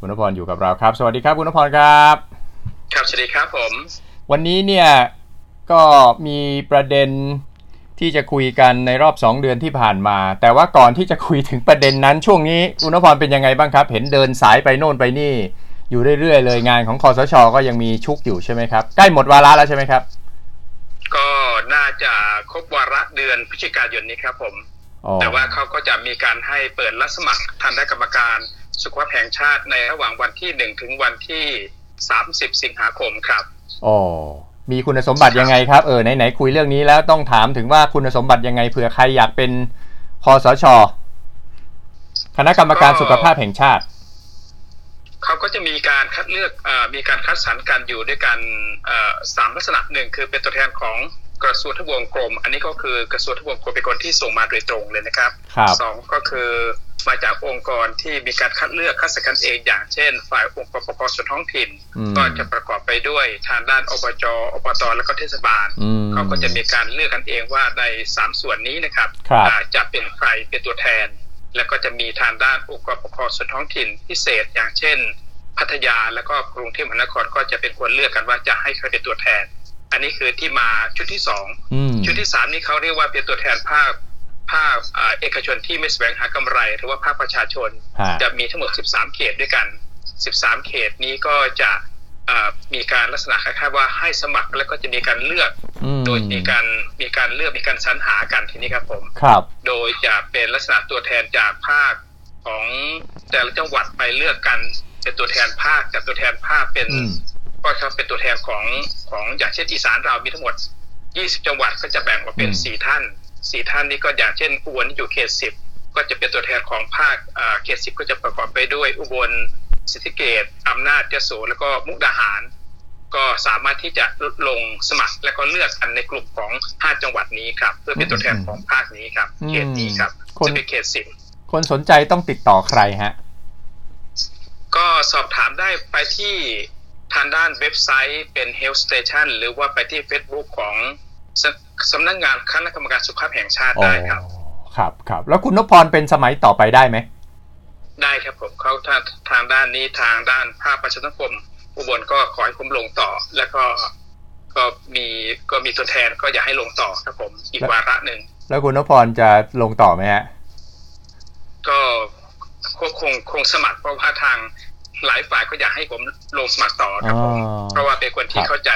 คุณนพพรอยู่กับเราครับ สวัสดีครับคุณนพพรครับ ครับสวัสดีครับผม วันนี้เนี่ยก็มีประเด็นที่จะคุยกันในรอบ 2 เดือนที่ผ่านมา แต่ว่าก่อนที่จะคุยถึงประเด็นนั้นช่วงนี้คุณนพพรเป็นยังไงบ้างครับ เห็นเดินสายไปโน่นไปนี่ อยู่เรื่อยๆเลยงานของคอสช ก็ยังมีชุกอยู่ใช่ไหมครับใกล้หมดวาระแล้วใช่ไหมครับ ก็น่าจะครบวาระเดือนพฤศจิกายนนี้ครับผมอ๋อแต่ว่าเขาก็จะมีการให้เปิดรับสมัครทันได้กรรมการ สุขภาพแห่งชาติในระหว่างวันที่หนึ่งถึงวันที่สามสิบสิงหาคมครับอ๋อมีคุณสมบัติยังไงครับเออไหนๆคุยเรื่องนี้แล้วต้องถามถึงว่าคุณสมบัติยังไงเผื่อใครอยากเป็นคอสชคณะกรรมการสุขภาพแห่งชาติเขาก็จะมีการคัดเลือกเออมีการคัดสรรกันอยู่ด้วยกันเอ่อสามลักษณะหนึ่งคือเป็นตัวแทนของกระทรวงทบวงกรม อันนี้ก็คือกระทรวงทบวงกรมเป็นคนที่ส่งมาโดยตรงเลยนะครับครับสองก็คือ มาจากองค์กรที่มีการคัดเลือกคัดสรรกันเอง อย่างเช่น ฝ่ายองค์กรปกครองส่วนท้องถิ่นอืมก็จะประกอบไปด้วยทางด้านอบจอบตและก็เทศบาลอืมเขาก็จะมีการเลือกกันเองว่าในสามส่วนนี้นะครับครับอ่าจะเป็นใครเป็นตัวแทน แล้วก็จะมีทางด้านองค์กรปกครองส่วนท้องถิ่นพิเศษ อย่างเช่น พัทยาแล้วก็กรุงเทพมหานครก็จะเป็นคนเลือกกันว่าจะให้ใครเป็นตัวแทน อันนี้คือที่มาชุดที่สองอืมชุดที่สามนี่เขาเรียกว่าเป็นตัวแทนภาค ภาคอ่าเอกชนที่ไม่แสวงหากำไร หรือว่าภาคประชาชนฮะจะมีทั้งหมด 13 เขตด้วยกัน 13 เขตนี้ก็จะอ่ามีการลักษณะคล้ายๆว่าให้สมัครแล้วก็จะมีการเลือกอืมโดยมีการมีการเลือกมีการสรรหากันทีนี้ครับผมครับ โดยจะเป็นลักษณะตัวแทนจากภาคของแต่ละจังหวัดไปเลือกกันเป็นตัวแทนภาคกับตัวแทนภาคเป็นอืมก็จะเป็นตัวแทนของของอย่างเช่นอีสานเรามีทั้งหมด 20 จังหวัดก็จะแบ่งออกเป็นอืมสี่ท่าน สี่ท่านนี้ก็อย่างเช่นอุบลที่อยู่เขตสิบก็จะเป็นตัวแทนของภาคอ่าเขตสิบก็จะประกอบไปด้วยอุบลศรีสะเกษอำนาจยโสแล้วก็มุกดาหาร ก็สามารถที่จะลงสมัคร และก็เลือกกันในกลุ่มของ 5 จังหวัดนี้ครับ เพื่อเป็นตัวแทนของภาคนี้ครับเขตนี้ครับคนจะเป็นเขตสิบคนสนใจต้องติดต่อใครฮะ ก็สอบถามได้ไปที่ทางด้านเว็บไซต์เป็น Health Station หรือว่าไปที่ Facebook ของ สสำนักงานคณะกรรมการสุขภาพแห่งชาติอ๋อได้ครับ ครับครับ แล้วคุณนพพรเป็นสมัยต่อไปได้ไหม ได้ครับผมเขาทางทางด้านนี้ทางด้านภาคประชาสังคมอุบลก็ขอให้ผมลงต่อ แล้วก็ก็มีก็มีตัวแทนก็อยากให้ลงต่อครับผม อีกวาระหนึ่งแล้วคุณนพพรจะลงต่อไหมฮะ ก็คงคงคงสมัครเพราะว่าทางหลายฝ่ายก็อยากให้ผมลงสมัครต่อครับผมอ๋อเพราะว่าเป็นคนที่ครับเข้าใจ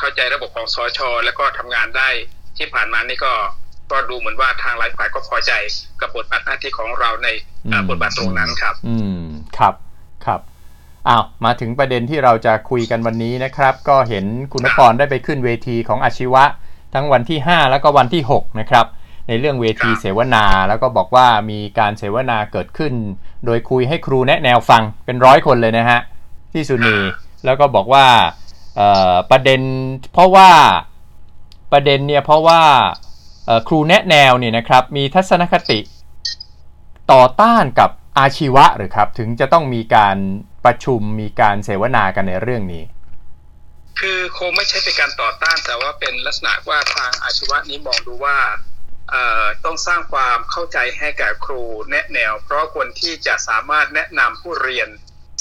เข้าใจระบบของสชแล้วก็ทำงานได้ ที่ผ่านมานี่ก็ก็ดูเหมือนว่าทางหลายฝ่ายก็พอใจกับบทบาทหน้าที่ของเราในอ่าบทบาทตรงนั้นครับ อืมครับครับอ้าวมาถึงประเด็นที่เราจะคุยกันวันนี้นะครับ ก็เห็นคุณนพพรได้ไปขึ้นเวทีของอาชีวะ ทั้งวันที่ 5 แล้วก็วันที่ 6 นะครับ ในเรื่องเวทีครับเสวนาแล้วก็บอกว่ามีการเสวนาเกิดขึ้น โดยคุยให้ครูแนะแนวฟังเป็นร้อยคนเลยนะฮะที่สุนีแล้วก็บอกว่าเอ่อประเด็นเพราะว่า ประเด็นเนี่ยเพราะว่าเอ่อครูแนะแนวเนี่ยนะครับมีทัศนคติต่อต้านกับอาชีวะหรือครับ ถึงจะต้องมีการประชุมมีการเสวนากันในเรื่องนี้ คือคงไม่ใช่เป็นการต่อต้าน แต่ว่าเป็นลักษณะว่าทางอาชีวะนี้มองดูว่าเอ่อต้องสร้างความเข้าใจให้แก่ครูแนะแนว เพราะคนที่จะสามารถแนะนำผู้เรียน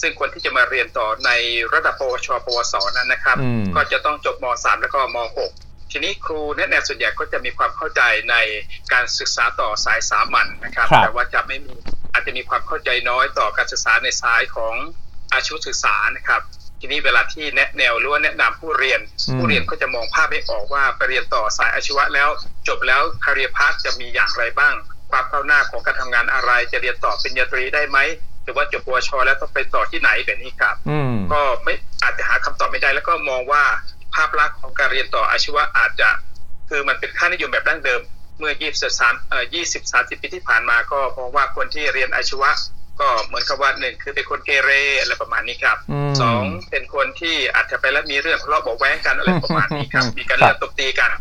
ซึ่งคนที่จะมาเรียนต่อในระดับปวชปวสนั้นนะครับอืมก็จะต้องจบม .3 แล้วก็ม .6 ทีนี้ครูแนะแนวส่วนใหญ่ก็จะมีความเข้าใจในการศึกษาต่อสายสามัญนะครับครับ แต่ว่าจะไม่มีอาจจะมีความเข้าใจน้อยต่อการศึกษาในสายของอาชีวศึกษานะครับ ทีนี้เวลาที่แนะแนวหรือว่าแนะนำผู้เรียนอืมผู้เรียนก็จะมองภาพไม่ออกว่าไปเรียนต่อสายอาชีวะแล้ว จบแล้วคาเรียพาจะมีอย่างไรบ้าง ความก้าวหน้าของการทำงานอะไร จะเรียนต่อปริญญาตรีได้ไหมหรือว่าจบปวช แล้วต้องไปต่อที่ไหนแบบนี้ครับอืมก็ไม่อาจจะหาคำตอบไม่ได้แล้วก็มองว่า ภาพลักษณ์ของการเรียนต่ออาชีวะอาจจะคือมันเป็นค่านิยมแบบดั้งเดิม เมื่อ20 3เอ่อ20 30 ปีที่ผ่านมาก็มองว่าคนที่เรียนอาชีวะ ก็เหมือนกับว่าหนึ่งคือเป็นคนเกเรอะไรประมาณนี้ครับอืมสองเป็นคนที่อาจจะไปแล้วมีเรื่องทะเลาะเบาะแว้งกันอะไรประมาณนี้ครับอืมมีการครับเล่นตบตีกัน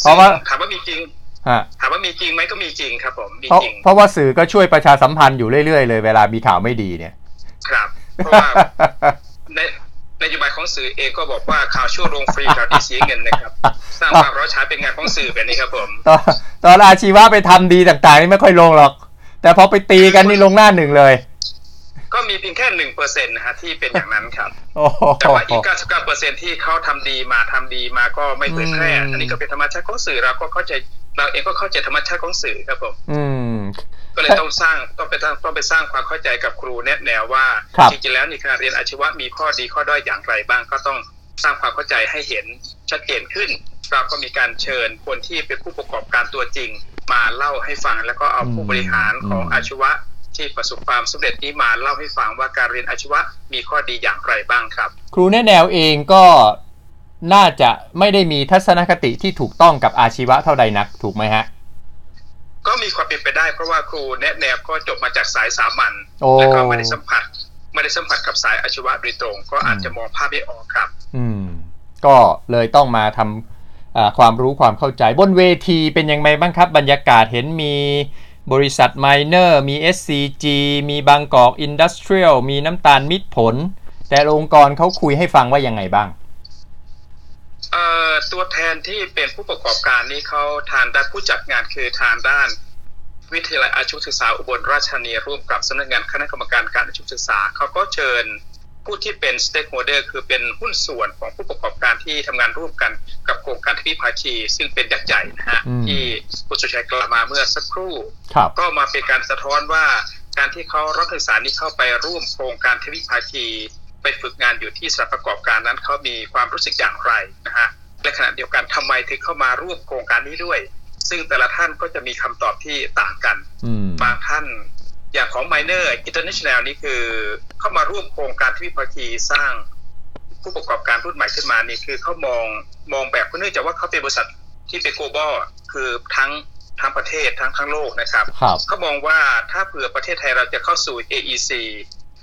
เพราะว่าซึ่งถามว่ามีจริงฮะถามว่ามีจริงไหมก็มีจริงครับผมมีเพราะจริงเพราะว่าสื่อก็ช่วยประชาสัมพันธ์อยู่เรื่อยๆเลยเวลามีข่าวไม่ดีเนี่ย ครับ เพราะว่าในนโยบายของสื่อเองก็บอกว่าข่าวชั่วลงฟรีข่าวดีเสียเงินนะครับ สร้างความร้อนฉาเป็นงานของสื่อแบบนี้ครับผมตอนตอนอาชีวะไปทำดีต่างๆนี่ไม่ค่อยลงหรอก แต่พอไปตีกันนี่ลงหน้าหนึ่งเลย ก็มีเพียงแค่หนึ่งเปอร์เซ็นต์นะฮะที่เป็นอย่างนั้นครับโอ้โหแต่ว่าอีก99เปอร์เซ็นที่เขาทำดีมาทำดีมาก็ไม่เผยแพร่อืมอันนี้ก็เป็นธรรมชาติของสื่อเราก็เข้าใจเราเองก็เข้าใจธรรมชาติของสื่อครับผม อืม ก็เลยต้องสร้างต้องไปต้องต้องไปสร้างความเข้าใจกับครูแนะแนวว่าครับจริงๆแล้วนี่การเรียนอาชีวะมีข้อดีข้อด้อยอย่างไรบ้างก็ต้องสร้างความเข้าใจให้เห็นชัดเจนขึ้น เราก็มีการเชิญคนที่เป็นผู้ประกอบการตัวจริง มาเล่าให้ฟังแล้วก็เอาผู้บริหารของอาชีวะที่ประสบความสำเร็จนี้มาเล่าให้ฟังว่าการเรียนอาชีวะมีข้อดีอย่างไรบ้างครับ ครูแนะแนวเองก็น่าจะไม่ได้มีทัศนคติที่ถูกต้องกับอาชีวะเท่าใดนักถูกไหมฮะ ก็มีความเป็นไปได้เพราะว่าครูแนะแนวก็จบมาจากสายสามัญโอ้แล้วก็ไม่ได้สัมผัสไม่ได้สัมผัสกับสายอาชีวะโดยตรง ก็อาจจะมองภาพไม่ออกครับ อืม ก็เลยต้องมาทำอ่าความรู้ความเข้าใจบนเวทีเป็นยังไงบ้างครับ บรรยากาศเห็นมีบริษัทไมเนอร์มี SCG มีบางกอกอินดัสเทรียลมีน้ำตาลมิตรผล แต่องค์กรเขาคุยให้ฟังว่ายังไงบ้างเอ่อ ตัวแทนที่เป็นผู้ประกอบการนี้เขาทางด้านผู้จัดงานคือทางด้าน วิทยาลัยอาชีวศึกษาอุบลราชธานีร่วมกับสำนักงานคณะกรรมการการอาชีวศึกษาเขาก็เชิญผู้ที่เป็น stakeholder คือเป็นหุ้นส่วนของผู้ประกอบการที่ทำงานร่วมกันกับโครงการทวิภาคีซึ่งเป็นยักษ์ใหญ่นะฮะอืมที่คุณสุชัยกล่าวมาเมื่อสักครู่ครับก็มาเป็นการสะท้อนว่าการที่เขารับนักศึกษานี้เข้าไปร่วมโครงการทวิภาคี ไปฝึกงานอยู่ที่สถานประกอบการนั้นเขามีความรู้สึกอย่างไรนะฮะและขณะเดียวกันทำไมถึงเข้ามาร่วมโครงการนี้ด้วย ซึ่งแต่ละท่านก็จะมีคำตอบที่ต่างกันอืมบางท่านอย่างของ Miner International นี่คือเข้ามาร่วมโครงการทวิภาคีสร้างผู้ประกอบการรุ่นใหม่ขึ้นมานี่คือเขามองมองแบบเนื่องจากว่าเขาเป็นบริษัทที่เป็น global คือทั้งทั้งประเทศทั้งทั้งโลกนะครับครับเขามองว่าถ้าเผื่อประเทศไทยเราจะเข้าสู่ AEC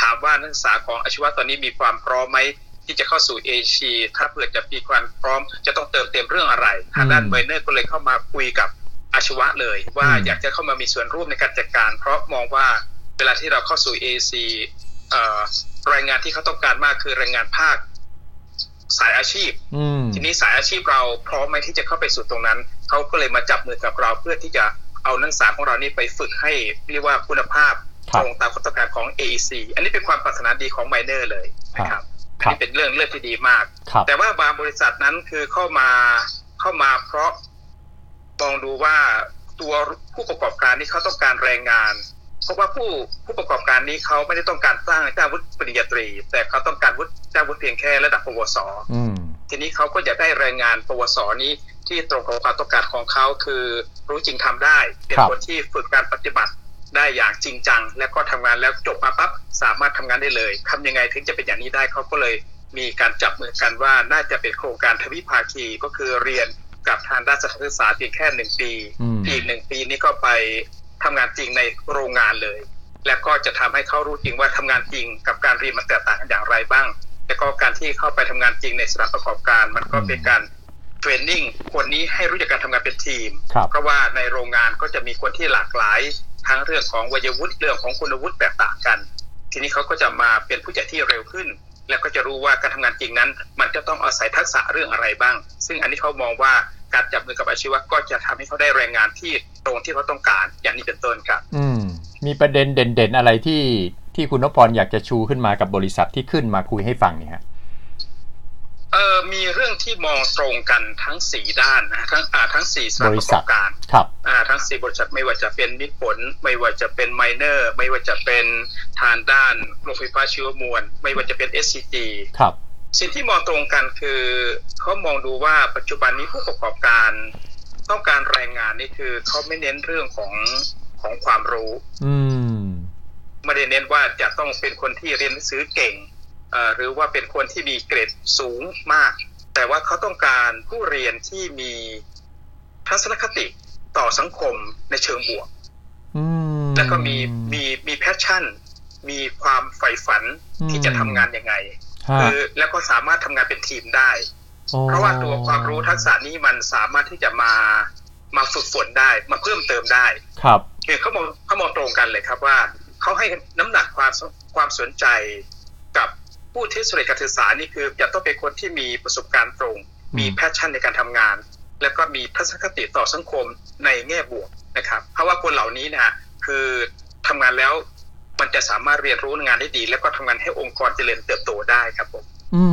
ถามว่านักศึกษาของอาชีวะตอนนี้มีความพร้อมไหมที่จะเข้าสู่ AEC ถ้าเผื่อจะมีความพร้อม จะต้องเติมเต็มเรื่องอะไรทางด้านอืมเบเนอร์ก็เลยเข้ามาคุยกับอาชีวะเลย ว่าอืมอยากจะเข้ามามีส่วนร่วมในการจัดการ เพราะมองว่าเวลาที่เราเข้าสู่ AEC เอ่อแรงงานที่เขาต้องการมากคือแรงงานภาคสายอาชีพอืมทีนี้สายอาชีพเราพร้อมไหมที่จะเข้าไปสู่ตรงนั้นเขาก็เลยมาจับมือกับเราเพื่อที่จะเอานักศึกษาของเรานี่ไปฝึกให้เรียกว่าคุณภาพครั ตบรงตามความต้องการของ AEC อันนี้เป็นความปรารถนาดีของไมเนอร์เลยนะครับอันครับนี้เป็นเรื่องเรื่องที่ดีมากครับแต่ว่าบางบริษัทนั้นคือเข้ามาเข้ามาเพราะมองดูว่าตัวผู้ประกอบการนี่เขาต้องการแรงงาน เพราะว่าผู้ผู้ประกอบการนี้เขาไม่ได้ต้องการสร้างจ้างวุฒิปริญญาตรี แต่เขาต้องการวุฒิจ้างวุฒิเพียงแค่ระดับปวสอืมทีนี้เขาก็อยากได้แรงงานปวสนี้ที่ตรงกับความต้องการของเขาคือรู้จริงทำได้ เป็นครับคนที่ฝึกการปฏิบัติ ได้อย่างจริงจัง แล้วก็ทำงานแล้วจบมาปั๊บสามารถทำงานได้เลยทำยังไงถึงจะเป็นอย่างนี้ได้เขาก็เลยมีการจับมือกันว่าน่าจะเป็นโครงการทวิภาคีก็คือเรียนกับทางด้านสถานศึกษาเพียงแค่หนึ่งปีอืมอีกหนึ่งปีนี้ก็ไปทำงานจริงในโรงงานเลย แล้วก็จะทำให้เขารู้จริงว่าทำงานจริงกับการเรียนมันแตกต่างกันอย่างไรบ้าง แล้วก็การที่เข้าไปทำงานจริงในสถานประกอบการมันก็เป็นการเทรนนิ่งคนนี้ให้รู้จักการทำงานเป็นทีมครับเพราะว่าในโรงงานก็จะมีคนที่หลากหลาย ทั้งเรื่องของวัยวุฒิเรื่องของคุณวุฒิแตกต่างกัน ทีนี้เขาก็จะมาเป็นผู้จัดที่เร็วขึ้น แล้วก็จะรู้ว่าการทำงานจริงนั้น มันจะต้องอาศัยทักษะเรื่องอะไรบ้าง ซึ่งอันนี้เขามองว่าการจับมือกับอาชีวะก็จะทำให้เขาได้แรงงานที่ตรงที่เขาต้องการอย่างนี้เป็นต้นครับอืมมีประเด็นเด่นๆอะไรที่ที่คุณนพพรอยากจะชูขึ้นมากับบริษัทที่ขึ้นมาคุยให้ฟังเนี่ยฮะเออ มีเรื่องที่มองตรงกันทั้งสี่ด้านนะทั้งอ่าทั้งสี่สถานประกอบการครับอ่าทั้งสี่บริษัทไม่ว่าจะเป็นมิตรผล ไม่ว่าจะเป็นไมเนอร์ ไม่ว่าจะเป็นทางด้านโรงไฟฟ้าชีวมวล ไม่ว่าจะเป็น SCG ครับสิ่งที่มองตรงกันคือเขามองดูว่าปัจจุบันนี้ผู้ประกอบการต้องการแรงงานนี่คือเขาไม่เน้นเรื่องของของความรู้ อืมไม่ได้เน้นว่าจะต้องเป็นคนที่เรียนหนังสือเก่งเอ่อ หรือว่าเป็นคนที่มีเกรดสูงมาก แต่ว่าเขาต้องการผู้เรียนที่มีทัศนคติต่อสังคมในเชิงบวกอืมแล้วก็มีมีมี passion มีความใฝ่ฝันที่จะทำงานยังไงฮะคือแล้วก็สามารถทำงานเป็นทีมได้โอ้เพราะว่าตัวความรู้ทักษะนี้มันสามารถที่จะมามาฝึกฝนได้ มาเพิ่มเติมได้ ครับคือเขามองเขามองตรงกันเลยครับว่าเขาให้น้ำหนักความความสนใจกับ ผู้ที่สำเร็จการศึกษานี่คือจะต้องเป็นคนที่มีประสบการณ์ตรงอืมมีแพชชั่นในการทำงาน แล้วก็มีทัศนคติต่อสังคมในแง่บวกนะครับเพราะว่าคนเหล่านี้นะคือทำงานแล้วมันจะสามารถเรียนรู้งานได้ดี แล้วก็ทำงานให้องค์กรเจริญเติบโตได้ครับผม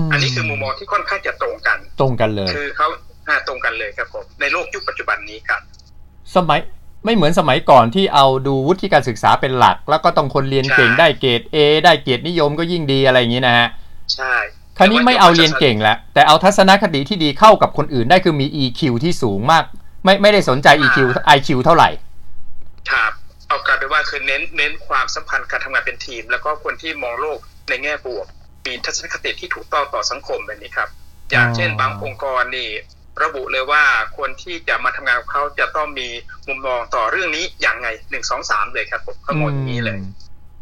มอันนี้คือมุมมองที่ค่อนข้างจะตรงกัน ตรงกันเลย คือเขาอ่าตรงกันเลยครับผมในโลกยุคปัจจุบันนี้ครับ สมัย ไม่เหมือนสมัยก่อนที่เอาดูวุฒิการศึกษาเป็นหลัก แล้วก็ต้องคนเรียนเก่งใช่ได้เกรด A ได้เกียรตินิยมก็ยิ่งดีอะไรอย่างนี้นะฮะใช่คราวนี้ไม่เอาเรียนเก่งแล้วแต่เอาทัศนคติที่ดีเข้ากับคนอื่นได้คือมี EQ ที่สูงมาก ไม่ไม่ได้สนใจ EQ IQ เท่าไหร่ครับเอากลายเป็นว่าคือเน้นเน้นความสัมพันธ์การทำงานเป็นทีม แล้วก็คนที่มองโลกในแง่บวก มีทัศนคติที่ถูกต้องต่อสังคมแบบนี้ครับ อย่างอ๋อเช่นบางองค์กรนี่ ระบุเลยว่าคนที่จะมาทำงานกับเขาจะต้องมีมุมมองต่อเรื่องนี้อย่างไงหนึ่งสองสามเลยครับผมเขามองอย่างนี้เลย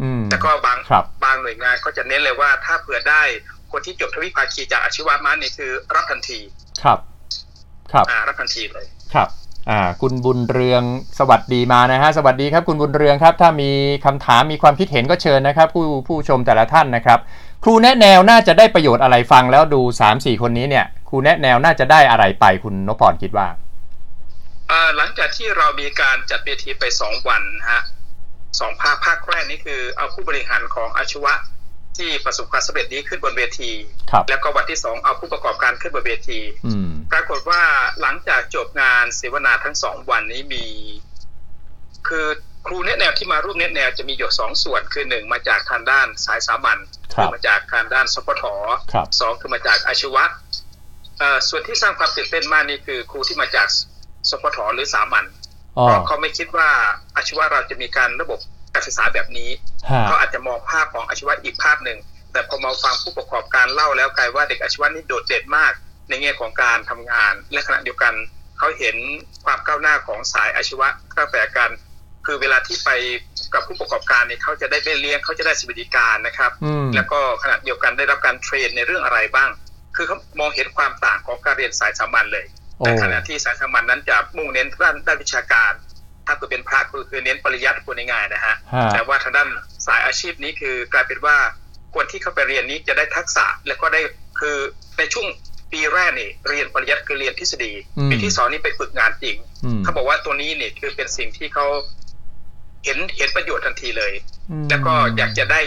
อืมแล้วก็บางครับบางหน่วยงานก็จะเน้นเลยว่าถ้าเผื่อได้คนที่จบทวิภาคีจากอาชีวะมานี่คือรับทันที ครับ ครับอ่ารับทันทีเลย ครับอ่าคุณบุญเรืองสวัสดีมานะฮะสวัสดีครับคุณบุญเรืองครับ ถ้ามีคำถามมีความคิดเห็นก็เชิญนะครับ ผู้ผู้ชมแต่ละท่านนะครับ ครูแนะแนวน่าจะได้ประโยชน์อะไรฟังแล้วดู 3-4 คนนี้เนี่ย ครูแนะแนวน่าจะได้อะไรไปคุณนพพรคิดว่าเอ่อหลังจากที่เรามีการจัดเวทีไปสองวันนะฮะสองภาคภาคแรกนี่คือเอาผู้บริหารของอาชีวะที่ประสบความสำเร็จนี้ขึ้นบนเวทีครับแล้วก็วันที่สองเอาผู้ประกอบการขึ้นบนเวทีอืมปรากฏว่าหลังจากจบงานเสวนาทั้งสองวันนี้มี คือครูแนะแนวที่มาร่วมแนะแนวจะมีอยู่สองส่วนคือหนึ่งมาจากทางด้านสายสามัญครับมาจากทางด้านสปทครับสองคือมาจากอาชีวะเอ่อ ส่วนที่สร้างความตื่นเต้นมากนี่คือครูที่มาจากสปทหรือสามัญอ๋อเพราะเขาไม่คิดว่าอาชีวะเราจะมีการระบบการศึกษาแบบนี้ฮะเขาอาจจะมองภาพของอาชีวะอีกภาพหนึ่งแต่พอมาฟังผู้ประกอบการเล่าแล้วกลายว่าเด็กอาชีวะนี่โดดเด่นมาก ในแง่ของการทำงาน และขณะเดียวกันเขาเห็นความก้าวหน้าของสายอาชีวะตั้งแต่การคือเวลาที่ไปกับผู้ประกอบการเนี่ยเขาจะได้เบี้ยเลี้ยงเขาจะได้สวัสดิการนะครับอืมแล้วก็ขณะเดียวกันได้รับการเทรนในเรื่องอะไรบ้าง คือเขามองเห็นความต่างของการเรียนสายสามัญเลยโอ้แต่ขณะที่สายสามัญนั้นจะมุ่งเน้นด้านด้านวิชาการ ถ้าเกิดเป็นพระคือคือเน้นปริยัติพูดง่ายๆนะฮะฮะแต่ว่าทางด้านสายอาชีพนี้คือกลายเป็นว่าคนที่เข้าไปเรียนนี้จะได้ทักษะแล้วก็ได้คือในช่วงปีแรกนี่เรียนปริยัติคือเรียนทฤษฎีอืมปีที่สองนี่ไปฝึกงานจริงอืมเขาบอกว่าตัวนี้เนี่ยคือเป็นสิ่งที่เขาเห็นเห็นประโยชน์ทันทีเลยอืมแล้วก็อยากจะได้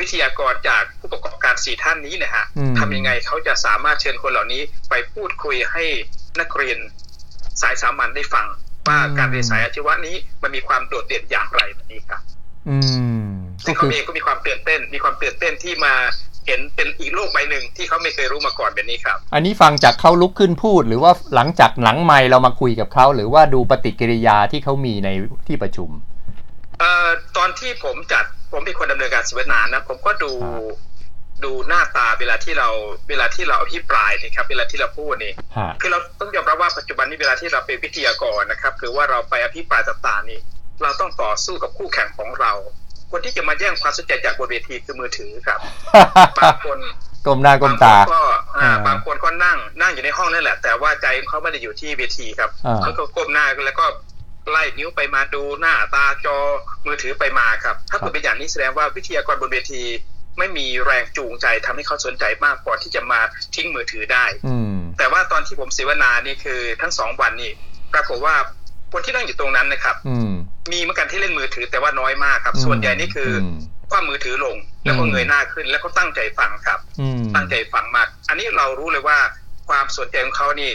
วิทยากรจากผู้ประกอบการสี่ท่านนี้นะฮะอืมทำยังไงเขาจะสามารถเชิญคนเหล่านี้ไปพูดคุยให้นักเรียนสายสามัญได้ฟัง ว่าการเรียนสายอาชีวะนี้มันมีความโดดเด่นอย่างไรแบบนี้ครับอืมซึ่ก็งเขาคือเองก็มีความตื่นเต้น มีความตื่นเต้นที่มาเห็นเป็นอีกโลกใบหนึ่งที่เขาไม่เคยรู้มาก่อนแบบนี้ครับ อันนี้ฟังจากเขาลุกขึ้นพูด หรือว่าหลังจากหลังไมค์เรามาคุยกับเขาหรือว่าดูปฏิกิริยาที่เขามีในที่ประชุมเอ่อตอนที่ผมจัด ผมเป็นคนดำเนินการเสวนานะผมก็ดูครับดูหน้าตาเวลาที่เราเวลาที่เราอภิปรายนี่ครับ เวลาที่เราพูดนี่ฮะคือเราต้องยอมรับว่าปัจจุบันนี้เวลาที่เราเป็นวิทยากรนะครับ คือว่าเราไปอภิปรายต่างๆนี่เราต้องต่อสู้กับคู่แข่งของเรา คนที่จะมาแย่งความสนใจจากบนเวทีคือมือถือครับบางคนกลมหน้ากลมบางคตานก็อ่าอ่าบางคนก็นั่งนั่งอยู่ในห้องนั่นแหละ แต่ว่าใจเขาไม่ได้อยู่ที่เวทีครับอ่าเขาก็ก้มหน้าแล้วก็ ไล่นิ้วไปมาดูหน้าตาจอมือถือไปมาครับ ถ้าเกิดเป็นอย่างนี้แสดงว่าวิทยากรบนเวทีไม่มีแรงจูงใจทำให้เขาสนใจมากพอที่จะมาทิ้งมือถือได้ อืมแต่ว่าตอนที่ผมเสวนานี่คือทั้งสองวันนี่ปรากฏว่าคนที่นั่งอยู่ตรงนั้นนะครับ อืมมีเหมือนกันที่เล่นมือถือแต่ว่าน้อยมากครับ ส่วนใหญ่นี่คืออมคว้ามือถือลง แล้วก็อืมเงยหน้าขึ้น แล้วก็ตั้งใจฟังครับอืมตั้งใจฟังมาก อันนี้เรารู้เลยว่าความสนใจของเขานี่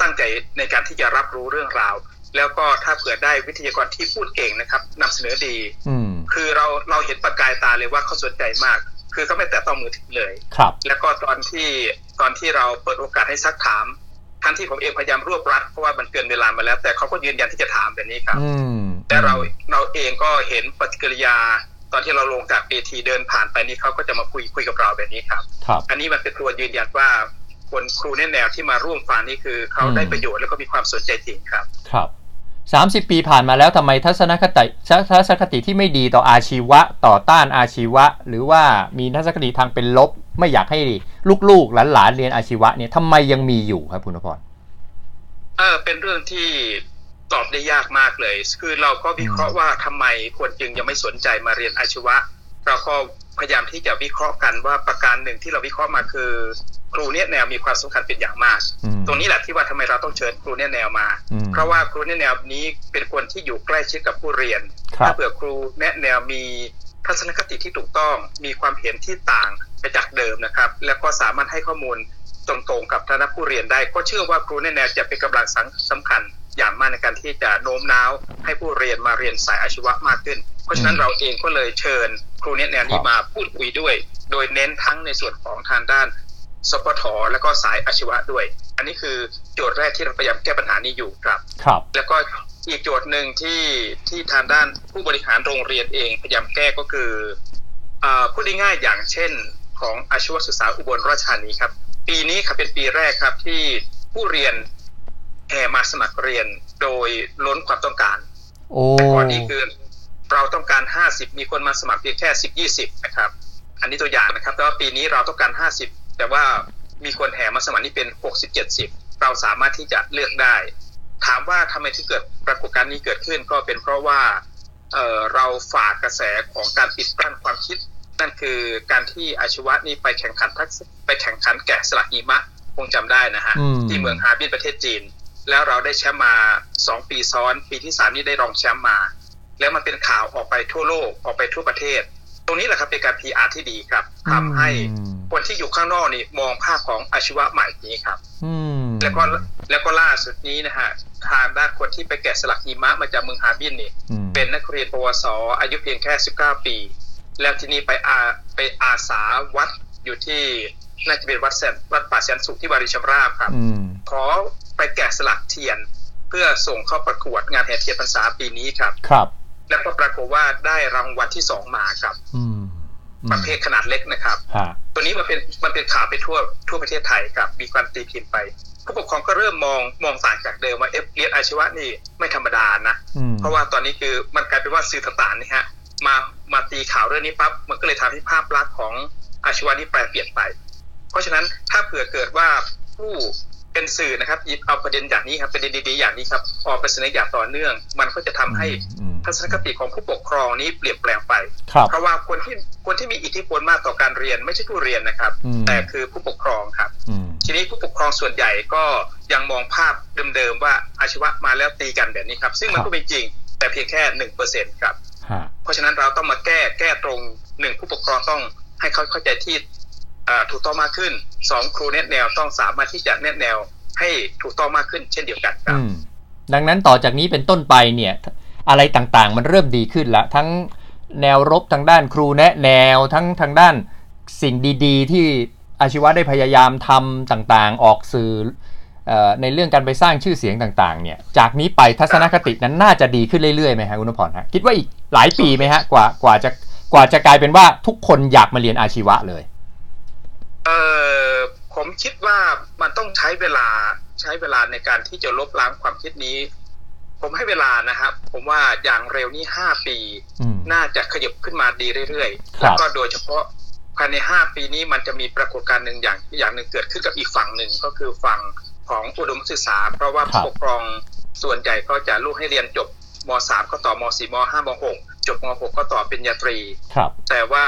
ตั้งใจในการที่จะรับรู้เรื่องราว แล้วก็ถ้าเผื่อได้วิทยากรที่พูดเก่งนะครับนำเสนอดีอืมคือเราเราเห็นประกายตาเลยว่าเขาสนใจมาก คือเขาไม่แต่ต้องมือถือเลยครับ แล้วก็ตอนที่ตอนที่เราเปิดโอกาสให้ซักถามทั้งที่ผมเองพยายามรวบรัดเพราะว่ามันเกินเวลามาแล้ว แต่เขาก็ยืนยันที่จะถามแบบนี้ครับอืมแต่เราเราเองก็เห็นปฏิกิริยา ตอนที่เราลงจากเวทีเดินผ่านไปนี่เขาก็จะมาคุยคุยกับเราแบบนี้ครับครับ อันนี้มันเป็นตัวยืนยันว่าคนครูแนแนวที่มาร่วมฟังนี่คือเขาได้ประโยชน์แล้วก็มีความสนใจจริงครับ ครับ สามสิบปีผ่านมาแล้วทำไมทัศนคติทัศนคติที่ไม่ดีต่ออาชีวะ ต่อต้านอาชีวะ หรือว่ามีทัศนคติทางเป็นลบ ไม่อยากให้ลูกๆหลานๆเรียนอาชีวะเนี่ยทำไมยังมีอยู่ครับคุณพรเออเป็นเรื่องที่ตอบได้ยากมากเลย คือเราก็วิเคราะห์ว่าทำไมคนจึงยังไม่สนใจมาเรียนอาชีวะ เราก็ พยายามที่จะวิเคราะห์กันว่าประการหนึ่งที่เราวิเคราะห์มาคือ ครูเนี่ยแนวมีความสำคัญเป็นอย่างมากอืมตรงนี้แหละที่ว่าทำไมเราต้องเชิญครูเนี่ยแนวมาอืมเพราะว่าครูเนี่ยแนวนี้เป็นคนที่อยู่ใกล้ชิดกับผู้เรียนครัถ้าบเผื่อครูแนะแนวมีทัศนคติที่ถูกต้องมีความเห็นที่ต่างไปจากเดิมนะครับ แล้วก็สามารถให้ข้อมูลตรงๆกับคณะผู้เรียนได้ ก็เชื่อว่าครูแนแนวจะเป็นกำลังสำคัญ อย่างมากในการที่จะโน้มน้าวให้ผู้เรียนมาเรียนสายอาชีวะมากขึ้น เพราะฉะนั้นเราเองก็เลยเชิญครูแนแนวนี้มาพูดคุยด้วย โดยเน้นทั้งในส่วนของทางด้านสปทและก็สายอาชีวะด้วย อันนี้คือโจทย์แรกที่เราพยายามแก้ปัญหานี้อยู่ครับ ครับ แล้วก็อีกโจทย์หนึ่งที่ที่ทางด้านผู้บริหารโรงเรียนเองพยายามแก้ก็คืออพูดง่ายๆอย่างเช่น ของอาชีวศึกษาอุบลราชธานีครับ ปีนี้ครับเป็นปีแรกครับที่ผู้เรียน แห่มาสมัครเรียนโดยล้นความต้องการโอ้แต่ก่อนนี้คือเราต้องการ 50 มีคนมาสมัครเพียงแค่ 10 20 นะครับ อันนี้ตัวอย่างนะครับแต่ว่าปีนี้เราต้องการ 50 แต่ว่ามีคนแห่มาสมัครนี่เป็น 60 70 เราสามารถที่จะเลือกได้ ถามว่าทำไมที่เกิดปรากฏการณ์นี้เกิดขึ้นก็เป็นเพราะว่าเเราฝากกระแสของการปิดกั้นความคิด นั่นคือการที่อาชีวะนี่ไปแข่งขันทักไปแข่งขันแกะสลักหิมะคงจำได้นะฮะที่เมืองฮาร์บินประเทศจีน แล้วเราได้แชมป์มา2ปีซ้อน ปีที่3นี่ได้รองแชมป์มา แล้วมันเป็นข่าวออกไปทั่วโลกออกไปทั่วประเทศ ตรงนี้แหละครับเป็นการ PR ที่ดีครับทำให้คนที่อยู่ข้างนอกนี่มองภาพของอาชีวะใหม่นี้ครับแล้วก็แล้วก็ล่าสุดนี้นะฮะทางด้านคนที่ไปแกะสลักหิมะมาจากเมืองฮาร์บินนี่เป็นนักเรียนปวสอายุเพียงแค่ 19 ปี แล้วที่นี่ไปอาไปอาสาวัดอยู่ที่ น่าจะเป็นวัดแสนวัดป่าแสนสุขที่บาริชมราบครับขอไปแกะสลักเทียน เพื่อส่งเข้าประกวดงานแห่เทียนพรรษาปีนี้ครับ ครับ แล้วก็ปรากฏว่าได้รางวัลที่สองมาครับประเภทขนาดเล็กนะครับ ตัวนี้มันเป็นมันเป็นข่าวไปทั่วทั่วประเทศไทยครับ มีการตีพิมพ์ไป ผู้ปกครองก็เริ่มมองมองต่างจากเดิมว่าเอฟเรียนอาชีวะนี่ไม่ธรรมดานะ เพราะว่าตอนนี้คือมันกลายเป็นว่าสื่อต่างๆนี่ฮะมามาตีข่าวเรื่องนี้ปั๊บมันก็เลยทำให้ภาพลักษณ์ของอาชีวะนี่แปลเปลี่ยนไป เพราะฉะนั้นถ้าเผื่อเกิดว่าผู้เป็นสื่อนะครับหยิบเอาประเด็นอย่างนี้ครับประเด็นดีๆอย่างนี้ครับออกไปเสนออย่างต่อเนื่อง มันก็จะทำให้ทัศนคติของผู้ปกครองนี้เปลี่ยนแปลงไป เพราะว่าคนที่คนที่มีอิทธิพลมากต่อการเรียนไม่ใช่ผู้เรียนนะครับ แต่คือผู้ปกครองครับ ทีนี้ผู้ปกครองส่วนใหญ่ก็ยังมองภาพเดิมๆว่าอาชีวะมาแล้วตีกันแบบนี้ครับ ซึ่งมันก็เป็นจริง แต่เพียงแค่หนึ่งเปอร์เซ็นครับเพราะฉะนั้นเราต้องมาแก้แก้ตรงหนึ่งผู้ปกครองต้องให้เขาเข้าใจที่ ถูกต้องมากขึ้นสองครูแนะแนวต้องสามารถที่จะแนะแนว ให้ถูกต้องมากขึ้นเช่นเดียวกันครับดังนั้นต่อจากนี้เป็นต้นไปเนี่ย อะไรต่างๆ มันเริ่มดีขึ้นล้วทั้งแนวรบทางด้านครูแนะแนวทั้งทางด้านสิ่งดีๆ ที่อาชีวะได้พยายามทำต่างๆ ออกสื่อในเรื่องการไปสร้างชื่อเสียงต่างๆ เนี่ย จากนี้ไปทัศนคตินั้นน่าจะดีขึ้นเรื่อยๆไหมฮะคุณนพรฮะคิดว่าอีกหลายปีไหมฮะกว่ากว่าจะกว่าจะกลายเป็นว่าทุกคนอยากมาเรียนอาชีวะเลย เออผมคิดว่ามันต้องใช้เวลาใช้เวลาในการที่จะลบล้างความคิดนี้ ผมให้เวลานะครับ ผมว่าอย่างเร็วนี้ห้าปี น่าจะขยับขึ้นมาดีเรื่อยๆแล้วก็โดยเฉพาะภายในห้าปีนี้มันจะมีปรากฏการณ์หนึ่งอย่างอย่างหนึ่งเกิดขึ้นกับอีกฝั่งหนึ่งก็คือฝั่งของอุดมศึกษา เพราะว่าผู้ปกครองส่วนใหญ่ก็จะลูกให้เรียนจบม .3 ก็ต่อม .4 ม .5 ม .6 จบม .6 ก็ต่อเป็นญาตรี แต่ว่า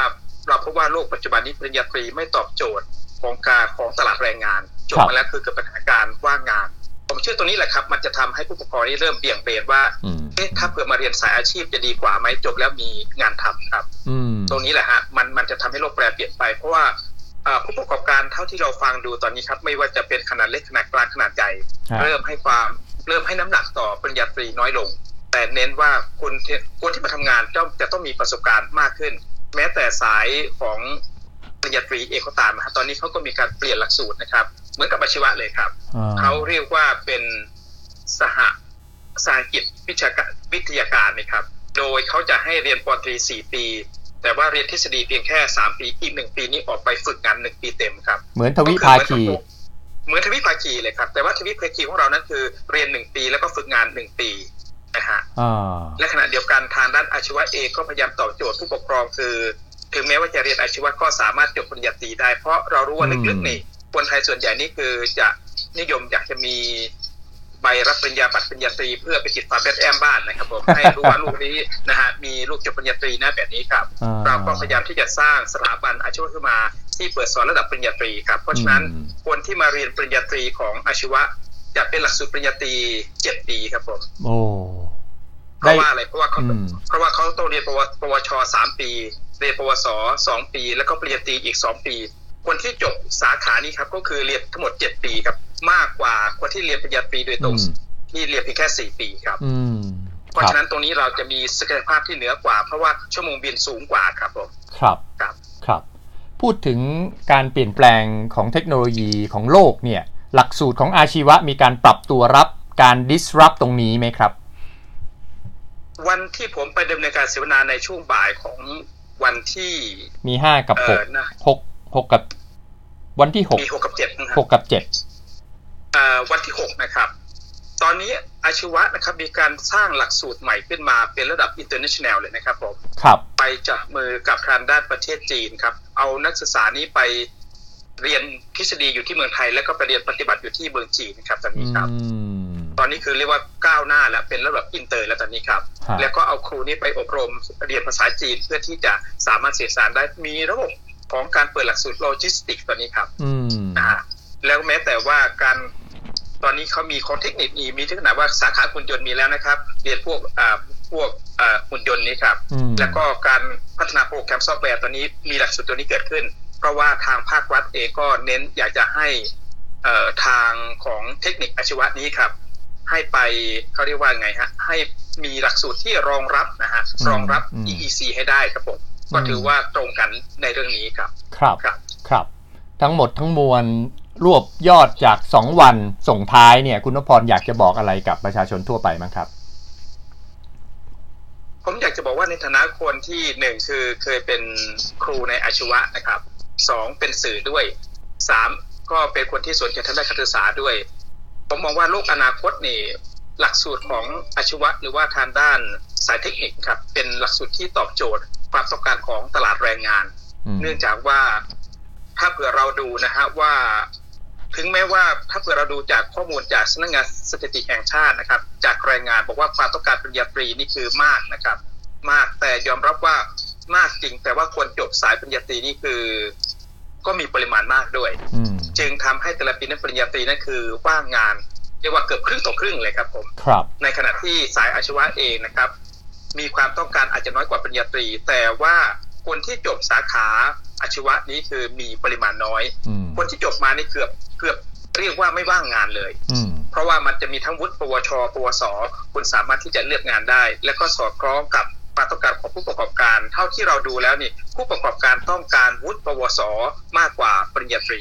เราพบว่าโลกปัจจุบันนี้ปริญญาตรีไม่ตอบโจทย์ของการของตลาดแรงงานจบมาแล้วคือเกิดปัญหาการว่างงาน ผมเชื่อตรงนี้แหละครับ มันจะทำให้ผู้ปกครองนี่เริ่มเบี่ยงเบนว่าเอ๊ะถ้าเผื่อมาเรียนสายอาชีพจะดีกว่าไหมจบแล้วมีงานทำครับตรงนี้แหละฮะมันมันจะทำให้โลกแปรเปลี่ยนไป เพราะว่าผู้ประกอบการเท่าที่เราฟังดูตอนนี้ครับ ไม่ว่าจะเป็นขนาดเล็กขนาดกลางขนาดใหญ่ เริ่มให้ความเริ่มให้น้ำหนักต่อปริญญาตรีน้อยลง แต่เน้นว่าคนคนที่มาทำงานจะจะต้องมีประสบการณ์มากขึ้น แม้แต่สายของปริญญาตรีเอกก็ตามนะตอนนี้เขาก็มีการเปลี่ยนหลักสูตรนะครับ เหมือนกับอาชีวะเลยครับ เขาเรียกว่าเป็นสหสากิจวิชาการวิทยาการนะครับ โดยเขาจะให้เรียนปตรีสี่ปี แต่ว่าเรียนทฤษฎีเพียงแค่สามปีอีกหนึ่งปีนี้ออกไปฝึกงานหนึ่งปีเต็มครับ เหมือนทวิภาคีเหมือนทวิภาคีเลยครับ แต่ว่าทวิภาคีของเรานั้นคือเรียนหนึ่งปีแล้วก็ฝึกงานหนึ่งปีนะ ฮะและขณะเดียวกันทางด้านอาชีวะเองก็พยายามตอบโจทย์ผู้ปกครองคือ ถึงแม้ว่าจะเรียนอาชีวะก็สามารถจบปริญญาตรีได้ เพราะเรารู้ว่าลึกๆนี่คนไทยส่วนใหญ่นี่คือจะนิยมอยากจะมีใบรับปริญญาบัตรปริญญาตรีเพื่อไปติดฝาแบดแอมบ้านนะครับผมให้รู้ว่าลูกนี้นะฮะมีลูกจบปริญญาตรีนะแบบนี้ครับ เราก็พยายามที่จะสร้างสถาบันอาชีวะขึ้นมาที่เปิดสอนระดับปริญญาตรีครับ เพราะฉะนั้นคนที่มาเรียนปริญญาตรีของอาชีวะจะเป็นหลักสูตรปริญญาตรีเจ็ดปีครับผม โอ้ เพราะว่าอะไรเพราะว่าเขาอืมเพราะว่าเขาต้องเรียนปวปวชสามปี เรียนปวสสองปี แล้วก็ปริญญาตรีอีกสองปี คนที่จบสาขานี้ครับก็คือเรียนทั้งหมดเจ็ดปีครับมากกว่าคนที่เรียนปริญญาตรีโดยตรงอืมที่เรียนเพียงแค่สี่ปีครับอืมเพราะครับฉะนั้นตรงนี้เราจะมีศักยภาพที่เหนือกว่า เพราะว่าชั่วโมงบินสูงกว่าครับผมครับครับครับ พูดถึงการเปลี่ยนแปลงของเทคโนโลยีของโลกเนี่ย หลักสูตรของอาชีวะมีการปรับตัวรับการ disrupt ตรงนี้ไหมครับ วันที่ผมไปดำเนินการเสวนาในช่วงบ่ายของวันที่มีห้ากับเอหอกนะหกหกกับ วันที่หกมีหกกับเจ็ดนะครัหกกับเจ็ดเอ่อวันที่หกนะครับ ตอนนี้อาชีวะนะครับมีการสร้างหลักสูตรใหม่ขึ้นมาเป็นระดับ international เลยนะครับผมครับไปจับมือกับทางด้านประเทศจีนครับ เอานักศึกษานี้ไปเรียนทฤษฎีอยู่ที่เมืองไทย แล้วก็ไปเรียนปฏิบัติอยู่ที่เมืองจีนครับตอนอืนี้ครับม ตอนนี้คือเรียกว่าก้าวหน้าแล้วเป็นระดับอินเตอร์แล้วตอนนี้ครับฮะแล้วก็เอาครูนี้ไปอบรมเรียนภาษาจีนเพื่อที่จะสามารถสื่อสารได้มีระบบของการเปิดหลักสูตรโลจิสติกส์ตอนนี้ครับอืมนะฮะแล้วแม้แต่ว่าการตอนนี้เขามีของเทคนิคมีมีถึงขนาดว่าสาขาหุ่นยนต์มีแล้วนะครับ เรียนพวกอ่าพวกอ่าหุ่นยนต์นี้ครับอืมแล้วก็การพัฒนาโปรแกรมซอฟต์แวร์ตอนนี้มีหลักสูตรตัวนี้เกิดขึ้น เพราะว่าทางภาครัฐเองก็เน้นอยากจะให้เอ่อทางของเทคนิคอาชีวะนี้ครับ ให้ไปเขาเรียกว่าไงฮะ ให้มีหลักสูตรที่รองรับนะฮะรองรับ EEC ให้ได้ครับผมก็ถือว่าตรงกันในเรื่องนี้ครับ ครับครับครับ ทั้งหมดทั้งมวลรวบยอดจาก 2 วันส่งท้ายเนี่ย คุณนพพรอยากจะบอกอะไรกับประชาชนทั่วไปมั้งครับผมอยากจะบอกว่าในฐานะคนที่หนึ่งคือเคยเป็นครูในอาชีวะนะครับสองเป็นสื่อด้วยสามก็เป็นคนที่สนใจทางด้านการศึกษาด้วย ผมมองว่าโลกอนาคตนี่หลักสูตรของอาชีวะหรือว่าทางด้านสายเทคนิคครับเป็นหลักสูตรที่ตอบโจทย์ ความต้องการของตลาดแรงงานอืมเนื่องจากว่าถ้าเผื่อเราดูนะฮะว่า ถึงแม้ว่าถ้าเผื่อเราดูจากข้อมูลจากสำนักงานสถิติแห่งชาตินะครับ จากแรงงานบอกว่าความต้องการปริญญาตรีนี่คือมากนะครับ มากแต่ยอมรับว่ามากจริงแต่ว่าคนจบสายปริญญาตรีนี่คือ ก็มีปริมาณมากด้วยอืมจึงทำให้แต่ละปีนั้นปริญญาตรีนั่นคือว่างงานเรียกว่าเกือบครึ่งต่อครึ่งเลยครับผมครับ ในขณะที่สายอาชีวะเองนะครับ มีความต้องการอาจจะน้อยกว่าปริญญาตรี แต่ว่าคนที่จบสาขาอาชีวะนี้คือมีปริมาณน้อยอืมคนที่จบมานี่เกือบเกือบเรียกว่าไม่ว่างงานเลยอืมเพราะว่ามันจะมีทั้งวุฒิปวช ปวส คุณสามารถที่จะเลือกงานได้ และก็สอดคล้องกับ ความต้องการของผู้ประกอบการ เท่าที่เราดูแล้วนี่ผู้ประกอบการต้องการวุฒิปวสมากกว่าปริญญาตรี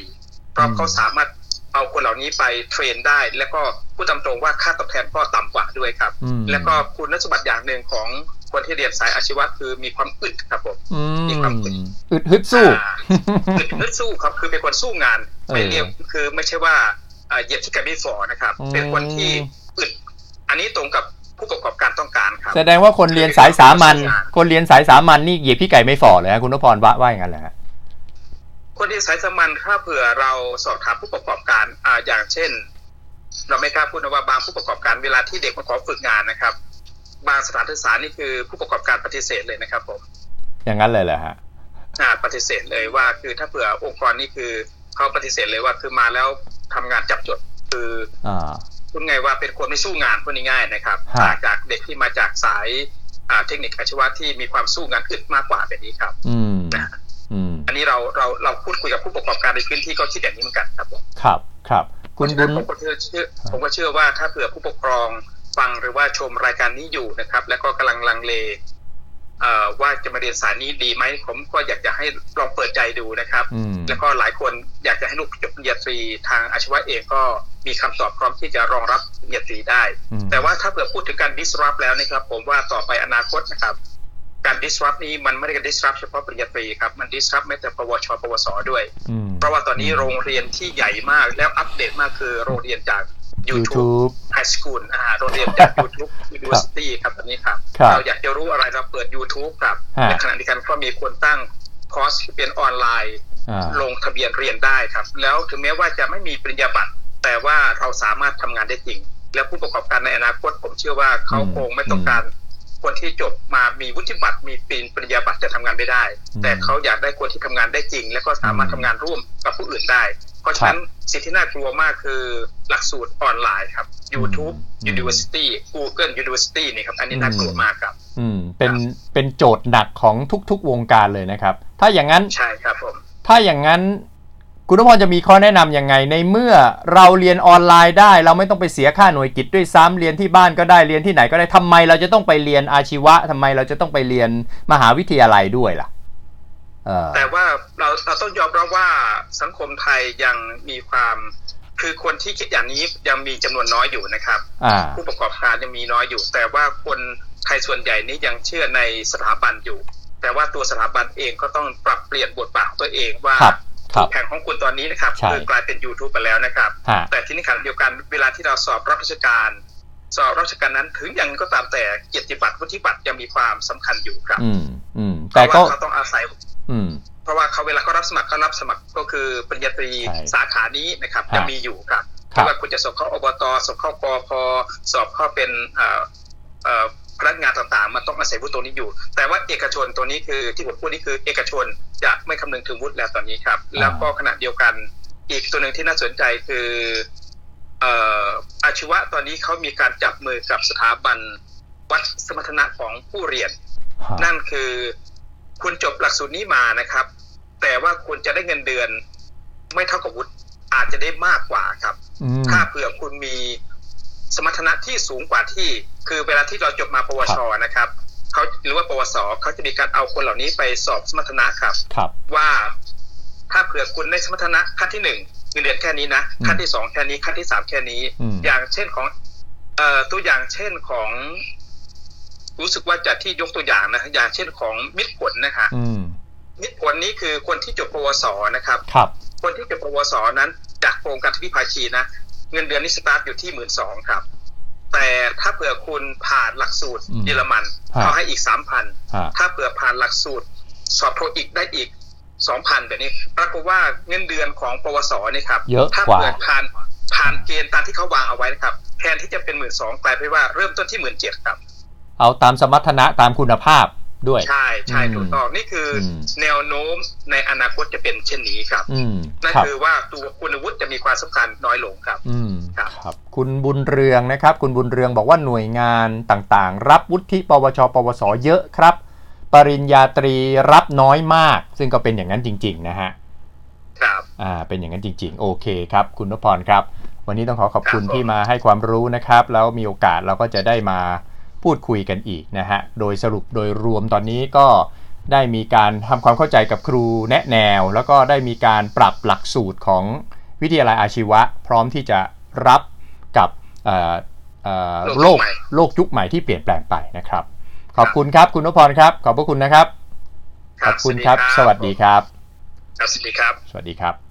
เพราะเขาสามารถเอาคนเหล่านี้ไปเทรนได้ แล้วก็พูดตามตรงว่าค่าตอบแทนก็ต่ำกว่าด้วยครับอืมแล้วก็คุณสมบัติอย่างหนึ่งของคนที่เรียนสายอาชีวะคือมีความอึดครับผมอืมีความมอึดฮึดสู้อ่าอึดฮึดสู้ครับคือเป็นคนสู้งานเออไม่เรียกคือไม่ใช่ว่าเอ่อเหยียบที่แกรไม่ฟอนะครับอืมเป็นคนที่อึดอันนี้ตรงกับ ผู้ประกอบการต้องการครับ แสดงว่าคนเรียนสายสามัญคนเรียนสายสามัญนี่เหยียบพี่ไก่ไม่ฝ่อเลยฮะคุณนพพรว่าว่าอย่างนั้นแหละฮะคนที่สายสามัญถ้าเผื่อเราสอบถามผู้ประกอบการอ่าอย่างเช่น เราไม่กล้าพูดนะว่าบางผู้ประกอบการเวลาที่เด็กมาขอฝึกงานนะครับ บางสถานศึกษานี่คือผู้ประกอบการปฏิเสธเลยนะครับผม อย่างนั้นเลยเหรอฮะอ่าปฏิเสธเลยว่า คือถ้าเผื่อองค์กรนี่คือเขาปฏิเสธเลยว่าคือมาแล้วทำงานจับจดคืออ่า พูดไงว่าเป็นคนไม่สู้งานพูดง่ายๆนะครับฮะต่างจากเด็กที่มาจากสายอ่าเทคนิคอาชีวะที่มีความสู้งานอึดมากกว่าแบบนี้ครับ อืมนะอืมอันนี้เราเราเราพูดคุยกับผู้ประกอบการในพื้นที่ก็คิดอย่างนี้เหมือนกันครับผมครับครับคุณบุญผมก็เชื่อเชื่อผมก็เชื่อว่าถ้าเผื่อผู้ปกครองฟังหรือว่าชมรายการนี้อยู่นะครับ แล้วก็กำลังลังเลเอ่อ ว่าจะมาเรียนสายนี้ดีไหมผมก็อยากจะให้ลองเปิดใจดูนะครับอืมแล้วก็หลายคนอยากจะให้ลูกจบปริญญาตรีทางอาชีวะเองก็มีคำตอบพร้อมที่จะรองรับปริญญาตรีได้อืมแต่ว่าถ้าเผื่อพูดถึงการ disrupt แล้วนะครับ ผมว่าต่อไปอนาคตนะครับ การ disrupt นี้มันไม่ได้การ disrupt เฉพาะปริญญาตรีครับ มัน disrupt แม้แต่ปวช ปวสด้วยอืมเพราะว่าตอนนี้โรงเรียนที่ใหญ่มากแล้วอัปเดตมากคือโรงเรียนจาก YouTube YouTube High School อ่าโรงเรียนจาก YouTube University ครับตอนนี้ครับครับเราอยากจะรู้อะไรเราเปิด YouTube ครับฮะในขณะเดียวกันก็มีคนตั้งคอร์สที่เป็นออนไลน์อ่าลงทะเบียนเรียนได้ครับ แล้วถึงแม้ว่าจะไม่มีปริญญาบัตร แต่ว่าเราสามารถทำงานได้จริง แล้วผู้ประกอบการในอนาคตผมเชื่อว่าเขาอืมคงไม่ต้องการ คนที่จบมามีวุฒิบัตรมีปริญปริญญาบัตรจะทำงานไม่ได้อืมแต่เขาอยากได้คนที่ทำงานได้จริง แล้วก็สามารถอืมทำงานร่วมกับผู้อื่นได้ เพราะฉะนั้นสิ่งที่น่ากลัวมากคือหลักสูตรออนไลน์ครับ YouTube อืม University Google University นี่ครับอันนี้น่ากลัวมากครับ อืมเป็นเป็นโจทย์หนักของทุกๆวงการเลยนะครับ ถ้าอย่างนั้นใช่ครับผมถ้าอย่างนั้น คุณนพพรจะมีข้อแนะนำยังไงในเมื่อเราเรียนออนไลน์ได้ เราไม่ต้องไปเสียค่าหน่วยกิจด้วยซ้ำเรียนที่บ้านก็ได้เรียนที่ไหนก็ได้ทำไมเราจะต้องไปเรียนอาชีวะทำไมเราจะต้องไปเรียนมหาวิทยาลัยด้วยล่ะเออแต่ว่าเราเราต้องยอมรับว่าสังคมไทยยังมีความคือคนที่คิดอย่างนี้ยังมีจำนวนน้อยอยู่นะครับอ่าผู้ประกอบการยังมีน้อยอยู่ แต่ว่าคนไทยส่วนใหญ่นี้ยังเชื่อในสถาบันอยู่ แต่ว่าตัวสถาบันเองก็ต้องปรับเปลี่ยนบทบาทของตัวเองว่าครับครับ แข่งของคุณตอนนี้นะครับใช่คือกลายเป็น YouTube ไปแล้วนะครับฮะแต่ที่นี่ขณะเดียวกันเวลาที่เราสอบรับราชการ สอบรับราชการนั้นถึงยังก็ตามแต่เกียรติบัตรวุฒิบัตรยังมีความสำคัญอยู่ครับ อืมอืมเพแต่ราะก็ว่าเขาต้องอาศัย อืมเพราะว่าเขาเวลาเขารับสมัครเขารับสมัครก็คือปริญญาตรีใช่สาขานี้นะครับฮะยังมีอยู่ครับครับไม่ว่าคุณจะสอบเข้าอบตสอบเข้ากพสอบเข้าเป็นเอ่อเอ่อพนักงานต่างๆ มันต้องอาศัยวุฒิตัวนี้อยู่ แต่ว่าเอกชนตัวนี้คือที่ผมพูดนี่คือเอกชนจะไม่คำนึงถึงวุฒิแล้วตอนนี้ครับ แล้วก็ขณะเดียวกันอีกตัวหนึ่งที่น่าสนใจคือเอ่ออาชีวะตอนนี้เขามีการจับมือกับสถาบันวัดสมรรถนะของผู้เรียนฮะนั่นคือคุณจบหลักสูตรนี้มานะครับ แต่ว่าคุณจะได้เงินเดือน ไม่เท่ากับวุฒิอาจจะได้มากกว่าครับอืมถ้าเผื่อคุณมีสมรรถนะที่สูงกว่าที่ คือเวลาที่เราจบมาปวชนะครับ เขาหรือว่าปวสเขาจะมีการเอาคนเหล่านี้ไปสอบสมรรถนะครับครับ ว่าถ้าเผื่อคุณได้สมรรถนะขั้นที่หนึ่งเงินเดือนแค่นี้นะอืมขั้นที่สองแค่นี้ขั้นที่สามแค่นี้อืมอย่างเช่นของเอ่อตัวอย่างเช่นของ รู้สึกว่าจะที่ยกตัวอย่างนะอย่างเช่นของมิตรผลนะคะอืมมิตรผลนี้คือคนที่จบปวสนะครับครับ คนที่จบปวสนั้น จากโครงการทวิภาคีนะเงินเดือนนี่สตาร์ทอยู่ที่หมื่นสองครับ แต่ถ้าเผื่อคุณผ่านหลักสูตรอืมเยอรมันฮะเขาให้อีกสามพันฮะถ้าเผื่อผ่านหลักสูตรสอบโทอีกได้อีกสองพันแบบนี้ปรากฏว่าเงินเดือนของปวสนี่ครับเยอะถ้ากว่าเผื่อผ่านผ่านเกณฑ์ตามที่เขาวางเอาไว้นะครับแทนที่จะเป็นหมื่นสองกลายเป็นว่าเริ่มต้นที่หมื่นเจ็ดครับ เอาตามสมรรถนะตามคุณภาพ ด้วย ใช่ใช่อืมถูกต้องนี่คืออมแนวโน้มในอนาคตจะเป็นเช่นนี้ครับอืมนั่นครับคือว่าตัวคุณวุฒิจะมีความสำคัญน้อยลงครับอืมครับครับ คุณบุญเรืองนะครับ คุณบุญเรืองบอกว่าหน่วยงานต่างๆ รับวุฒิปวช ปวส เยอะครับ ปริญญาตรีรับน้อยมาก ซึ่งก็เป็นอย่างนั้นจริง ๆ นะฮะครับอ่าเป็นอย่างนั้นจริง ๆ โอเคครับ คุณนพพรครับ วันนี้ต้องขอขอบคุณครับผมที่มาให้ความรู้นะครับ แล้วมีโอกาสเราก็จะได้มา พูดคุยกันอีกนะฮะ โดยสรุปโดยรวมตอนนี้ก็ได้มีการทำความเข้าใจกับครูแนะแนว แล้วก็ได้มีการปรับหลักสูตรของวิทยาลัยอาชีวะ พร้อมที่จะรับกับเอ่อเอ่อโลกโลกยุคใหม่ที่เปลี่ยนแปลงไปนะครับ ขอบคุณครับคุณนพพรครับ ขอบพระคุณนะครับ ขอบคุณครับ สวัสดีครับครับสวัสดีครับ สวัสดีครับ